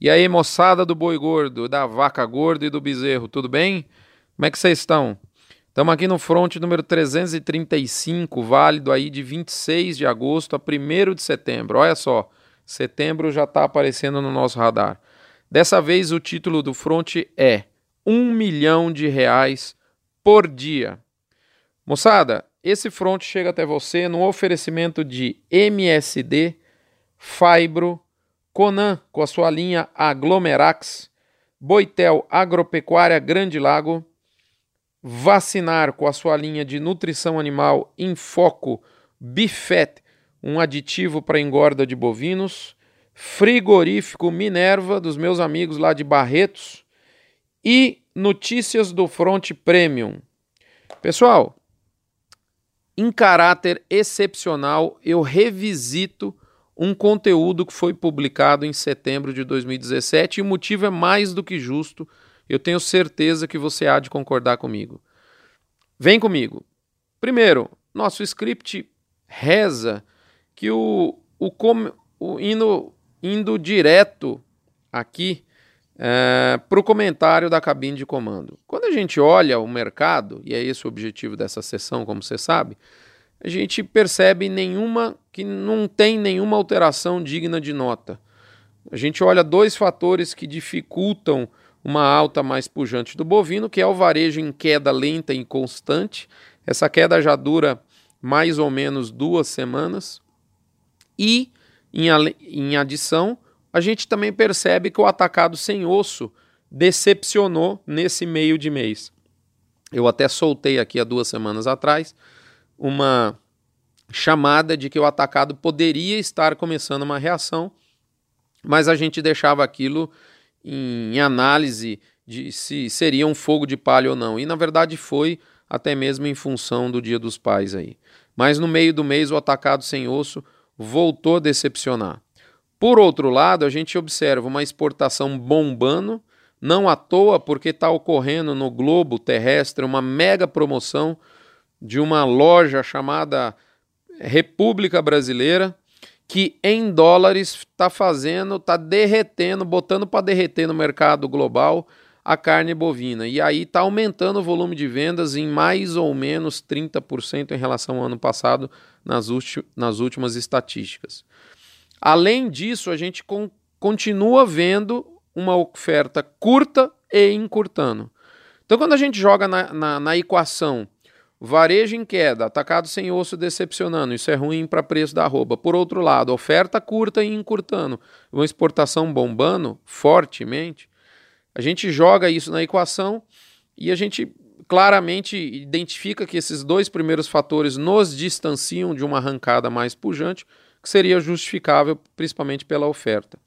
E aí, moçada do boi gordo, da vaca gorda e do bezerro, tudo bem? Como é que vocês estão? Estamos aqui no front número 335, válido aí de 26 de agosto a 1 de setembro. Olha só, setembro já está aparecendo no nosso radar. Dessa vez o título do front é um milhão de reais por dia. Moçada, esse front chega até você no oferecimento de MSD, Fibro, Conan com a sua linha Aglomerax, Boitel Agropecuária Grande Lago, Vacinar com a sua linha de nutrição animal em foco Bifet, um aditivo para engorda de bovinos, Frigorífico Minerva dos meus amigos lá de Barretos e Notícias do Front Premium. Pessoal, em caráter excepcional, eu revisito um conteúdo que foi publicado em setembro de 2017 e o motivo é mais do que justo. Eu tenho certeza que você há de concordar comigo. Vem comigo. Primeiro, nosso script reza que o, o, com, o indo, indo direto aqui é, para o comentário da cabine de comando. Quando a gente olha o mercado, e é esse o objetivo dessa sessão, como você sabe, a gente percebe nenhuma que não tem nenhuma alteração digna de nota. A gente olha dois fatores que dificultam uma alta mais pujante do bovino, que é o varejo em queda lenta e constante. Essa queda já dura mais ou menos duas semanas. E, em, em adição, a gente também percebe que o atacado sem osso decepcionou nesse meio de mês. Eu até soltei aqui há duas semanas atrás uma chamada de que o atacado poderia estar começando uma reação, mas a gente deixava aquilo em análise de se seria um fogo de palha ou não. E na verdade foi até mesmo em função do Dia dos Pais aí. Mas no meio do mês o atacado sem osso voltou a decepcionar. Por outro lado, a gente observa uma exportação bombando, não à toa porque está ocorrendo no globo terrestre uma mega promoção de uma loja chamada República Brasileira, que em dólares está fazendo, está derretendo, botando para derreter no mercado global a carne bovina. E aí está aumentando o volume de vendas em mais ou menos 30% em relação ao ano passado nas, nas últimas estatísticas. Além disso, a gente con continua vendo uma oferta curta e encurtando. Então, quando a gente joga na, na, na equação Varejo em queda, atacado sem osso decepcionando, isso é ruim para preço da arroba. Por outro lado, oferta curta e encurtando, uma exportação bombando fortemente. A gente joga isso na equação e a gente claramente identifica que esses dois primeiros fatores nos distanciam de uma arrancada mais pujante, que seria justificável principalmente pela oferta.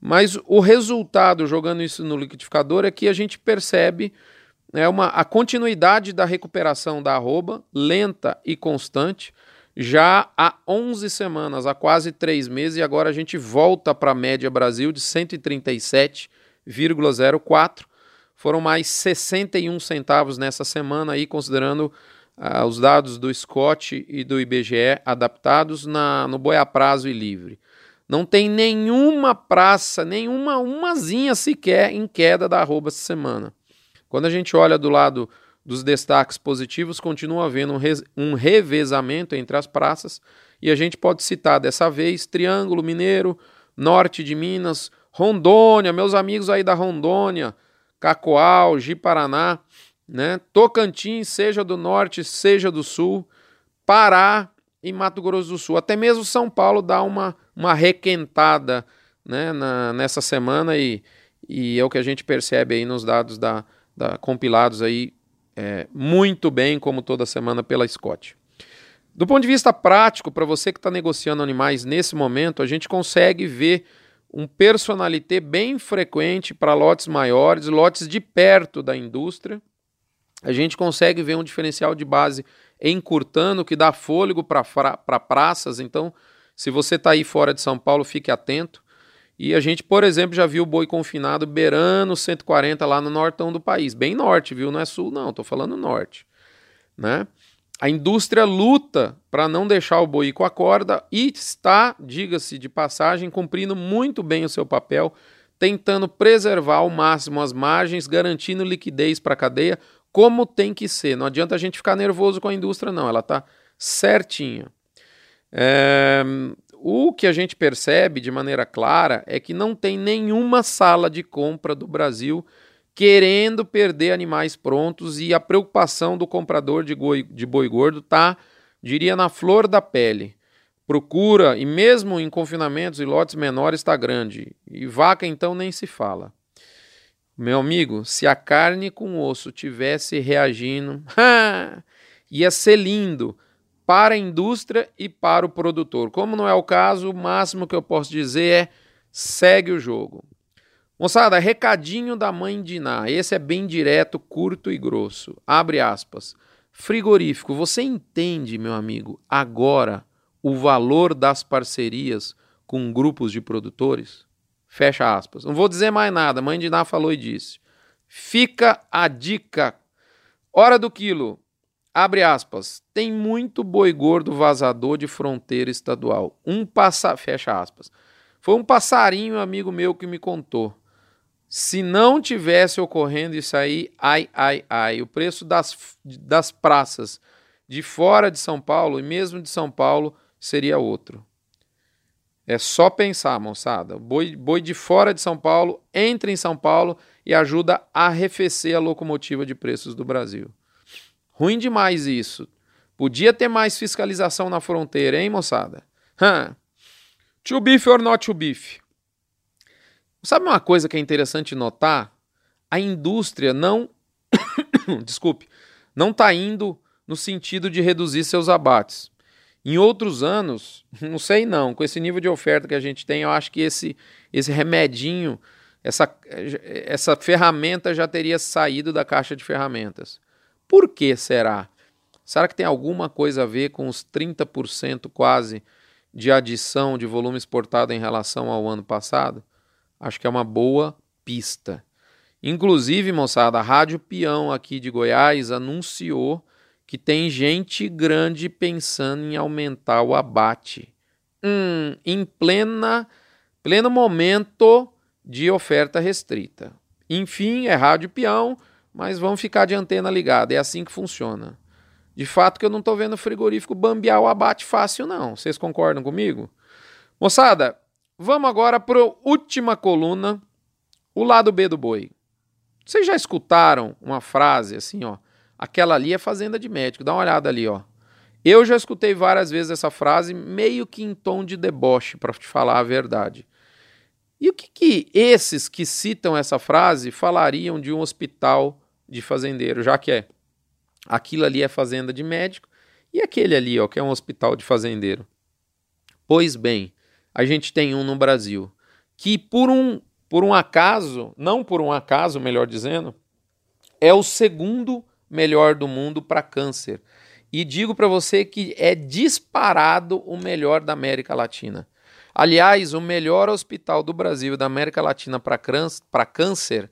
Mas o resultado, jogando isso no liquidificador, é que a gente percebe é uma, a continuidade da recuperação da arroba, lenta e constante, já há 11 semanas, há quase 3 meses, e agora a gente volta para a média Brasil de 137,04. Foram mais 61 centavos nessa semana, aí, considerando uh, os dados do Scott e do IBGE adaptados na, no boi a prazo e livre. Não tem nenhuma praça, nenhuma umazinha sequer em queda da arroba essa semana. Quando a gente olha do lado dos destaques positivos, continua havendo um, um revezamento entre as praças, e a gente pode citar dessa vez Triângulo Mineiro, Norte de Minas, Rondônia, meus amigos aí da Rondônia, Cacoal, Ji-Paraná, né? Tocantins, seja do norte, seja do sul, Pará e Mato Grosso do Sul. Até mesmo São Paulo dá uma, uma requentada né, na, nessa semana e, e é o que a gente percebe aí nos dados da, da, compilados aí é, muito bem, como toda semana pela Scott. Do ponto de vista prático, para você que está negociando animais nesse momento, a gente consegue ver um personalité bem frequente para lotes maiores, lotes de perto da indústria. A gente consegue ver um diferencial de base encurtando, que dá fôlego para praças. Então, se você está aí fora de São Paulo, fique atento. E a gente, por exemplo, já viu boi confinado beirando 140 lá no nortão do país. Bem norte, viu? Não é sul, não, estou falando norte. Né? A indústria luta para não deixar o boi com a corda e está, diga-se de passagem, cumprindo muito bem o seu papel, tentando preservar ao máximo as margens, garantindo liquidez para a cadeia, como tem que ser. Não adianta a gente ficar nervoso com a indústria, não. Ela está certinha. É, o que a gente percebe de maneira clara é que não tem nenhuma sala de compra do Brasil querendo perder animais prontos e a preocupação do comprador de boi, de boi gordo está, diria, na flor da pele. Procura, e mesmo em confinamentos e lotes menores, está grande. E vaca, então, nem se fala. Meu amigo, se a carne com osso tivesse reagindo, ia ser lindo para a indústria e para o produtor. Como não é o caso, o máximo que eu posso dizer é segue o jogo. Moçada, recadinho da mãe Diná. Esse é bem direto, curto e grosso. Abre aspas. Frigorífico, você entende, meu amigo, agora o valor das parcerias com grupos de produtores? Fecha aspas. Não vou dizer mais nada, mãe Diná falou e disse. Fica a dica. Hora do quilo. Abre aspas. Tem muito boi gordo vazador de fronteira estadual. Um passa. Fecha aspas. Foi um passarinho amigo meu que me contou. Se não tivesse ocorrendo isso aí, ai, ai, ai, o preço das, das praças de fora de São Paulo e mesmo de São Paulo seria outro. É só pensar, moçada. Boi, boi de fora de São Paulo entra em São Paulo e ajuda a arrefecer a locomotiva de preços do Brasil. Ruim demais isso. Podia ter mais fiscalização na fronteira, hein, moçada? Huh. To beef or not to beef? Sabe uma coisa que é interessante notar? A indústria não. Desculpe. Não está indo no sentido de reduzir seus abates. Em outros anos, não sei não, com esse nível de oferta que a gente tem, eu acho que esse, esse remedinho, essa, essa ferramenta já teria saído da caixa de ferramentas. Por que será? Será que tem alguma coisa a ver com os 30% quase de adição de volume exportado em relação ao ano passado? Acho que é uma boa pista. Inclusive, moçada, a Rádio Peão aqui de Goiás anunciou que tem gente grande pensando em aumentar o abate. Hum, em plena, pleno momento de oferta restrita. Enfim, é Rádio Peão mas vamos ficar de antena ligada. É assim que funciona. De fato que eu não estou vendo frigorífico bambear o abate fácil, não. Vocês concordam comigo? Moçada, vamos agora para a última coluna, o lado B do boi. Vocês já escutaram uma frase assim, ó? Aquela ali é fazenda de médico. Dá uma olhada ali, ó. Eu já escutei várias vezes essa frase, meio que em tom de deboche, para te falar a verdade. E o que, que esses que citam essa frase falariam de um hospital de fazendeiro, já que é aquilo ali é fazenda de médico e aquele ali, ó, que é um hospital de fazendeiro. Pois bem, a gente tem um no Brasil que por um por um acaso, não por um acaso, melhor dizendo, é o segundo melhor do mundo para câncer. E digo para você que é disparado o melhor da América Latina. Aliás, o melhor hospital do Brasil e da América Latina para câncer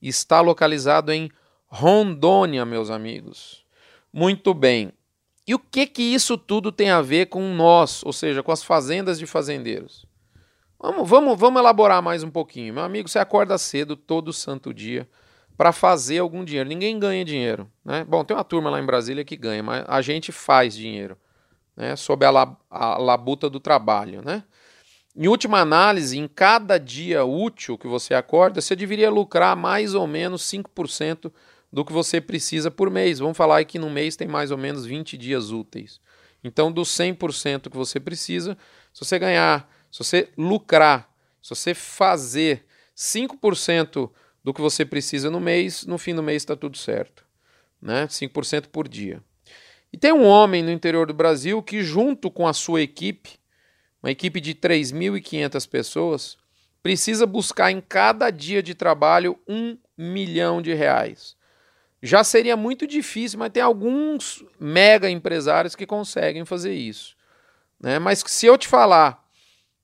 está localizado em Rondônia, meus amigos. Muito bem. E o que que isso tudo tem a ver com nós, ou seja, com as fazendas de fazendeiros? Vamos, vamos, vamos elaborar mais um pouquinho. Meu amigo, você acorda cedo todo santo dia para fazer algum dinheiro. Ninguém ganha dinheiro, né? Bom, tem uma turma lá em Brasília que ganha, mas a gente faz dinheiro, né? Sob a, a labuta do trabalho, né? Em última análise, em cada dia útil que você acorda, você deveria lucrar mais ou menos 5% do que você precisa por mês. Vamos falar que no mês tem mais ou menos 20 dias úteis. Então, dos 100% que você precisa, se você ganhar, se você lucrar, se você fazer 5% do que você precisa no mês, no fim do mês está tudo certo. Né? 5% por dia. E tem um homem no interior do Brasil que, junto com a sua equipe, uma equipe de 3.500 pessoas, precisa buscar em cada dia de trabalho um milhão de reais já seria muito difícil, mas tem alguns mega empresários que conseguem fazer isso. Né? Mas se eu te falar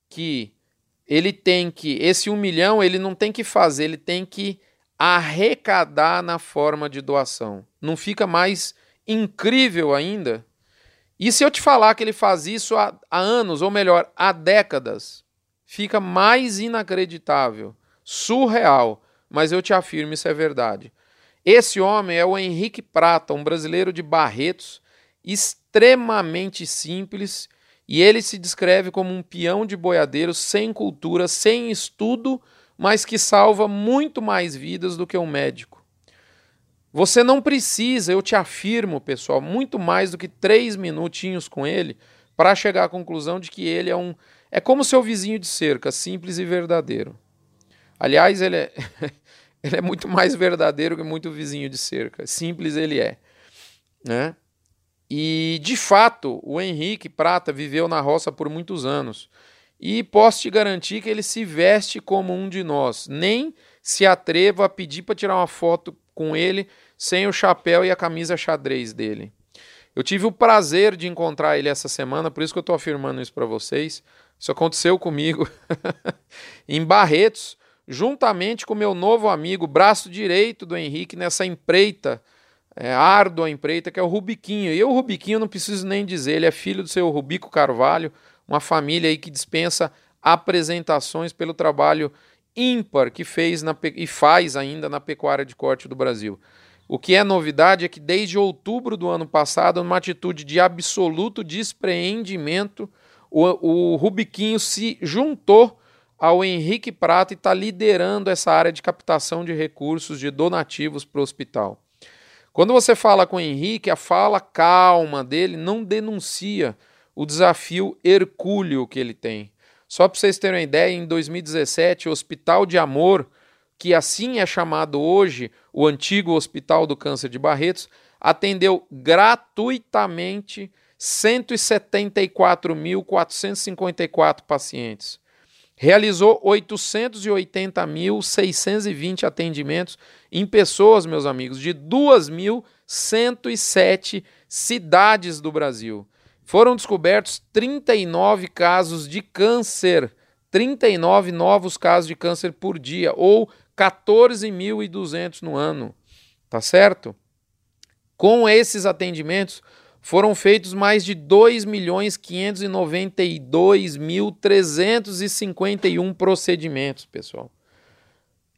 que ele tem que, esse um milhão, ele não tem que fazer, ele tem que arrecadar na forma de doação. Não fica mais incrível ainda? E se eu te falar que ele faz isso há, há anos, ou melhor, há décadas, fica mais inacreditável. Surreal, mas eu te afirmo, isso é verdade. Esse homem é o Henrique Prata, um brasileiro de Barretos, extremamente simples, e ele se descreve como um peão de boiadeiro sem cultura, sem estudo, mas que salva muito mais vidas do que um médico. Você não precisa, eu te afirmo, pessoal, muito mais do que três minutinhos com ele para chegar à conclusão de que ele é um. É como seu vizinho de cerca, simples e verdadeiro. Aliás, ele é, ele é muito mais verdadeiro que muito vizinho de cerca. Simples ele é. Né? E, de fato, o Henrique Prata viveu na roça por muitos anos. E posso te garantir que ele se veste como um de nós. Nem se atreva a pedir para tirar uma foto com ele sem o chapéu e a camisa xadrez dele. Eu tive o prazer de encontrar ele essa semana, por isso que eu estou afirmando isso para vocês. Isso aconteceu comigo em Barretos, juntamente com meu novo amigo, braço direito do Henrique, nessa empreita, é, árdua empreita, que é o Rubiquinho. E o Rubiquinho, não preciso nem dizer, ele é filho do seu Rubico Carvalho, uma família aí que dispensa apresentações pelo trabalho ímpar que fez na, e faz ainda na pecuária de corte do Brasil. O que é novidade é que desde outubro do ano passado, numa atitude de absoluto despreendimento, o, o Rubiquinho se juntou ao Henrique Prata e está liderando essa área de captação de recursos de donativos para o hospital. Quando você fala com o Henrique, a fala calma dele não denuncia o desafio hercúleo que ele tem. Só para vocês terem uma ideia, em 2017, o Hospital de Amor que assim é chamado hoje o antigo Hospital do Câncer de Barretos, atendeu gratuitamente 174.454 pacientes. Realizou 880.620 atendimentos em pessoas, meus amigos, de 2.107 cidades do Brasil. Foram descobertos 39 casos de câncer, 39 novos casos de câncer por dia, ou 14.200 no ano, tá certo? Com esses atendimentos foram feitos mais de 2.592.351 procedimentos, pessoal.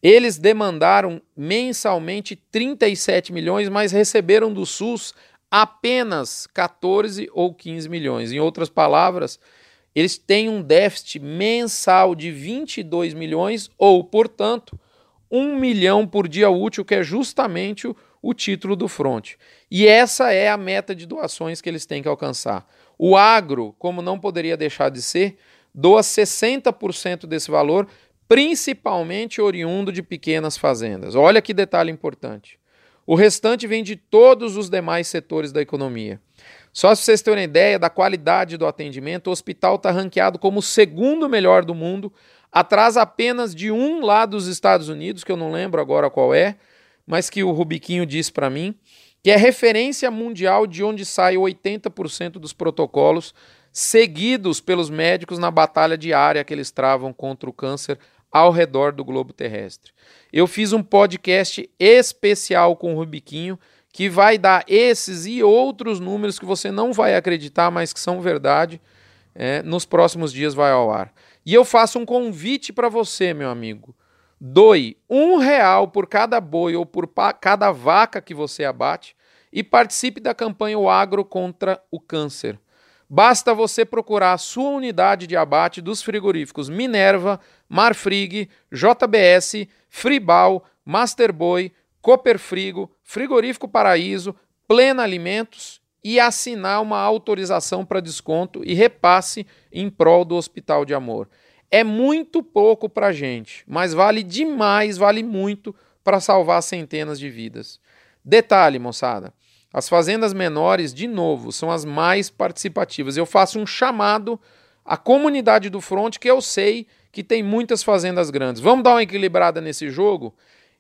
Eles demandaram mensalmente 37 milhões, mas receberam do SUS apenas 14 ou 15 milhões. Em outras palavras, eles têm um déficit mensal de 22 milhões, ou, portanto, um milhão por dia útil, que é justamente o, o título do front. E essa é a meta de doações que eles têm que alcançar. O agro, como não poderia deixar de ser, doa 60% desse valor, principalmente oriundo de pequenas fazendas. Olha que detalhe importante. O restante vem de todos os demais setores da economia. Só se vocês terem ideia da qualidade do atendimento, o hospital está ranqueado como o segundo melhor do mundo, atrás apenas de um lá dos Estados Unidos, que eu não lembro agora qual é, mas que o Rubiquinho disse para mim, que é referência mundial de onde sai 80% dos protocolos seguidos pelos médicos na batalha diária que eles travam contra o câncer ao redor do globo terrestre. Eu fiz um podcast especial com o Rubiquinho que vai dar esses e outros números que você não vai acreditar, mas que são verdade. É, nos próximos dias vai ao ar. E eu faço um convite para você, meu amigo. Doe um real por cada boi ou por cada vaca que você abate e participe da campanha O Agro contra o Câncer. Basta você procurar a sua unidade de abate dos frigoríficos Minerva, Marfrig, JBS, Fribal, Masterboi, Cooperfrigo, Frigorífico Paraíso, Plena Alimentos e assinar uma autorização para desconto e repasse em prol do Hospital de Amor. É muito pouco para a gente, mas vale demais, vale muito para salvar centenas de vidas. Detalhe, moçada: as fazendas menores, de novo, são as mais participativas. Eu faço um chamado à comunidade do front, que eu sei que tem muitas fazendas grandes. Vamos dar uma equilibrada nesse jogo?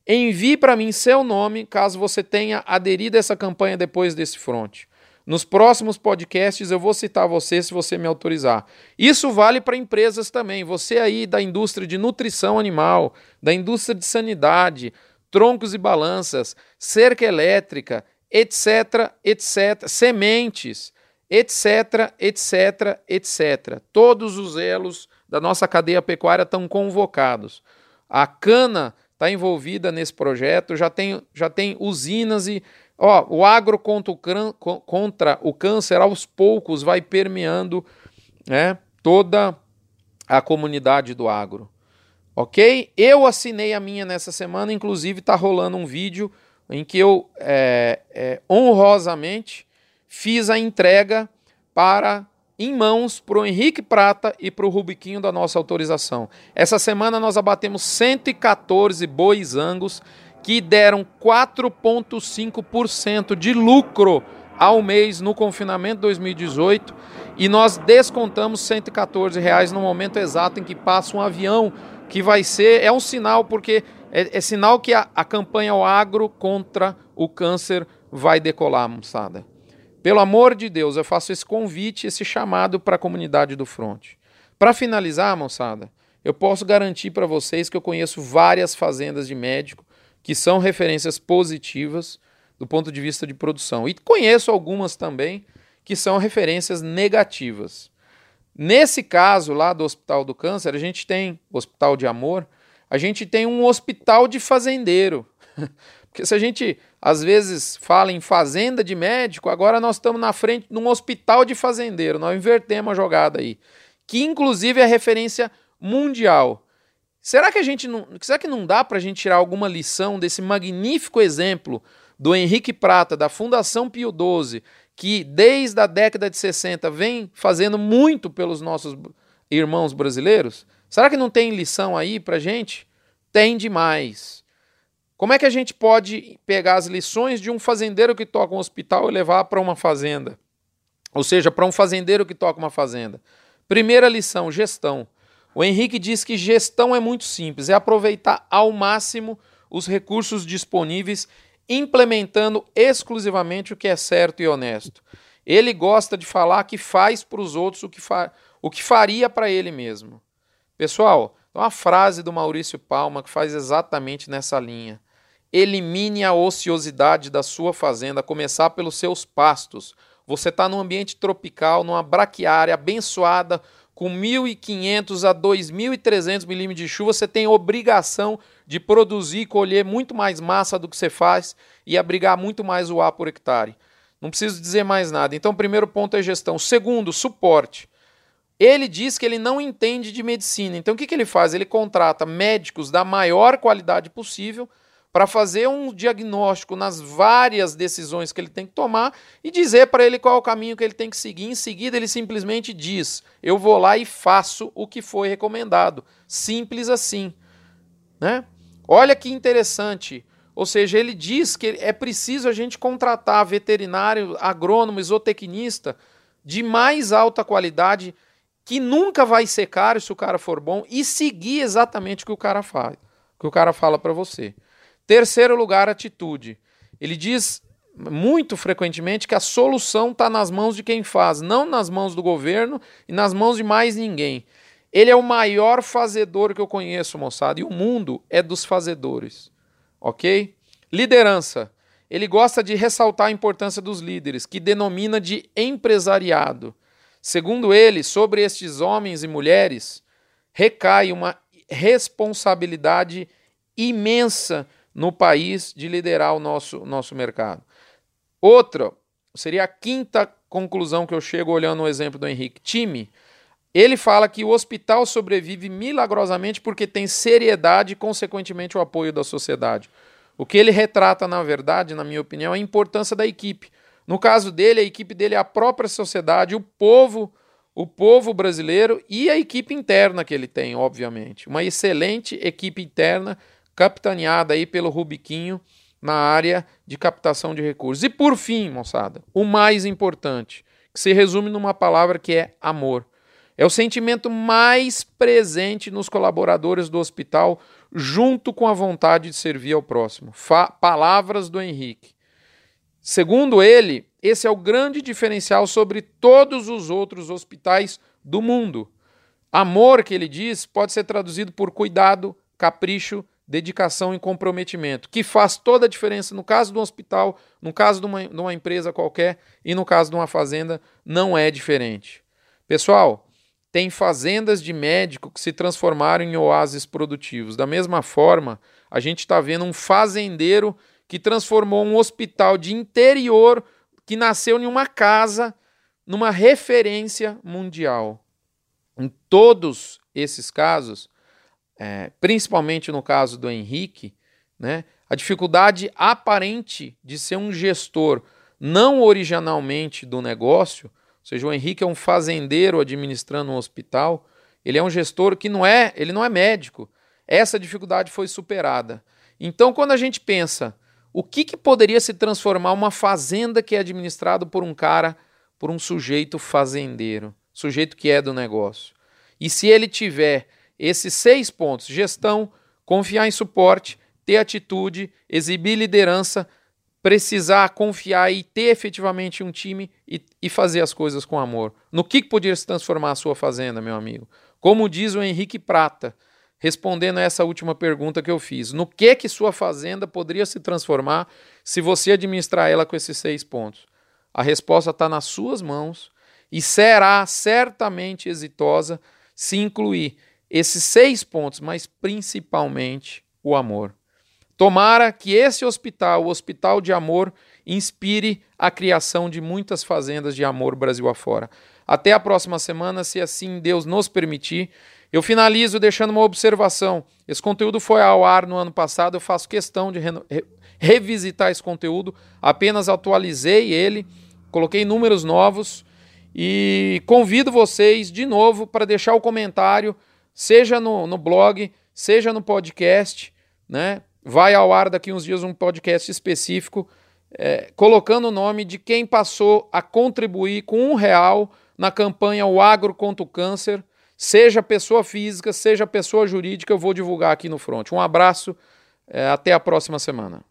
Envie para mim seu nome, caso você tenha aderido a essa campanha depois desse front. Nos próximos podcasts eu vou citar você se você me autorizar. Isso vale para empresas também. Você aí da indústria de nutrição animal, da indústria de sanidade, troncos e balanças, cerca elétrica, etc, etc, sementes, etc, etc, etc. Todos os elos da nossa cadeia pecuária estão convocados. A cana está envolvida nesse projeto, já tem, já tem usinas e ó, o agro contra o, contra o câncer aos poucos vai permeando né, toda a comunidade do agro. Ok? Eu assinei a minha nessa semana, inclusive está rolando um vídeo em que eu é, é, honrosamente fiz a entrega para em mãos para o Henrique Prata e para o Rubiquinho da nossa autorização. Essa semana nós abatemos 114 bois angus que deram 4,5% de lucro ao mês no confinamento 2018 e nós descontamos 114 reais no momento exato em que passa um avião que vai ser é um sinal porque é, é sinal que a, a campanha agro contra o câncer vai decolar, moçada. Pelo amor de Deus, eu faço esse convite, esse chamado para a comunidade do Front. Para finalizar, moçada, eu posso garantir para vocês que eu conheço várias fazendas de médico que são referências positivas do ponto de vista de produção. E conheço algumas também que são referências negativas. Nesse caso lá do Hospital do Câncer, a gente tem, Hospital de Amor, a gente tem um hospital de fazendeiro. Porque se a gente às vezes fala em fazenda de médico, agora nós estamos na frente de um hospital de fazendeiro. Nós invertemos a jogada aí. Que inclusive é referência mundial. Será que a gente não. Será que não dá para a gente tirar alguma lição desse magnífico exemplo do Henrique Prata, da Fundação Pio XII, que desde a década de 60 vem fazendo muito pelos nossos irmãos brasileiros? Será que não tem lição aí para gente? Tem demais. Como é que a gente pode pegar as lições de um fazendeiro que toca um hospital e levar para uma fazenda? Ou seja, para um fazendeiro que toca uma fazenda. Primeira lição: gestão. O Henrique diz que gestão é muito simples, é aproveitar ao máximo os recursos disponíveis, implementando exclusivamente o que é certo e honesto. Ele gosta de falar que faz para os outros o que, o que faria para ele mesmo. Pessoal, uma frase do Maurício Palma que faz exatamente nessa linha. Elimine a ociosidade da sua fazenda, começar pelos seus pastos. Você está num ambiente tropical, numa braquiária abençoada, com 1.500 a 2.300 milímetros de chuva, você tem obrigação de produzir e colher muito mais massa do que você faz e abrigar muito mais o ar por hectare. Não preciso dizer mais nada. Então, primeiro ponto é gestão. Segundo, suporte. Ele diz que ele não entende de medicina. Então, o que, que ele faz? Ele contrata médicos da maior qualidade possível para fazer um diagnóstico nas várias decisões que ele tem que tomar e dizer para ele qual é o caminho que ele tem que seguir. Em seguida, ele simplesmente diz: Eu vou lá e faço o que foi recomendado. Simples assim. Né? Olha que interessante. Ou seja, ele diz que é preciso a gente contratar veterinário, agrônomo, isotecnista de mais alta qualidade, que nunca vai ser caro se o cara for bom, e seguir exatamente o que o cara faz, que o cara fala para você. Terceiro lugar, atitude. Ele diz muito frequentemente que a solução está nas mãos de quem faz, não nas mãos do governo e nas mãos de mais ninguém. Ele é o maior fazedor que eu conheço, moçada, e o mundo é dos fazedores. Ok? Liderança. Ele gosta de ressaltar a importância dos líderes, que denomina de empresariado. Segundo ele, sobre estes homens e mulheres recai uma responsabilidade imensa no país de liderar o nosso, nosso mercado. Outra, seria a quinta conclusão que eu chego olhando o exemplo do Henrique. Time. Ele fala que o hospital sobrevive milagrosamente porque tem seriedade e, consequentemente, o apoio da sociedade. O que ele retrata, na verdade, na minha opinião, é a importância da equipe. No caso dele, a equipe dele é a própria sociedade, o povo, o povo brasileiro e a equipe interna que ele tem, obviamente. Uma excelente equipe interna capitaneada aí pelo Rubiquinho na área de captação de recursos. E por fim, moçada, o mais importante, que se resume numa palavra que é amor. É o sentimento mais presente nos colaboradores do hospital, junto com a vontade de servir ao próximo. Fa palavras do Henrique. Segundo ele, esse é o grande diferencial sobre todos os outros hospitais do mundo. Amor, que ele diz, pode ser traduzido por cuidado, capricho, dedicação e comprometimento, que faz toda a diferença no caso de um hospital, no caso de uma, de uma empresa qualquer e no caso de uma fazenda, não é diferente. Pessoal, tem fazendas de médico que se transformaram em oásis produtivos. Da mesma forma, a gente está vendo um fazendeiro que transformou um hospital de interior que nasceu em uma casa numa referência mundial. Em todos esses casos, é, principalmente no caso do Henrique, né, a dificuldade aparente de ser um gestor não originalmente do negócio, ou seja, o Henrique é um fazendeiro administrando um hospital, ele é um gestor que não é, ele não é médico. Essa dificuldade foi superada. Então, quando a gente pensa o que, que poderia se transformar uma fazenda que é administrado por um cara, por um sujeito fazendeiro, sujeito que é do negócio. E se ele tiver esses seis pontos: gestão, confiar em suporte, ter atitude, exibir liderança, precisar confiar e ter efetivamente um time e, e fazer as coisas com amor. No que, poderia se transformar a sua fazenda, meu amigo? Como diz o Henrique Prata, respondendo a essa última pergunta que eu fiz, no que que sua fazenda poderia se transformar se você administrar ela com esses seis pontos? A resposta está nas suas mãos e será certamente exitosa se incluir esses seis pontos, mas principalmente o amor. Tomara que esse hospital, o Hospital de Amor, inspire a criação de muitas fazendas de amor Brasil afora. Até a próxima semana, se assim Deus nos permitir. Eu finalizo deixando uma observação. Esse conteúdo foi ao ar no ano passado, eu faço questão de re revisitar esse conteúdo, apenas atualizei ele, coloquei números novos e convido vocês de novo para deixar o comentário, seja no, no blog, seja no podcast, né? Vai ao ar daqui uns dias um podcast específico é, colocando o nome de quem passou a contribuir com um real na campanha O Agro contra o Câncer, seja pessoa física, seja pessoa jurídica, eu vou divulgar aqui no front. Um abraço, é, até a próxima semana.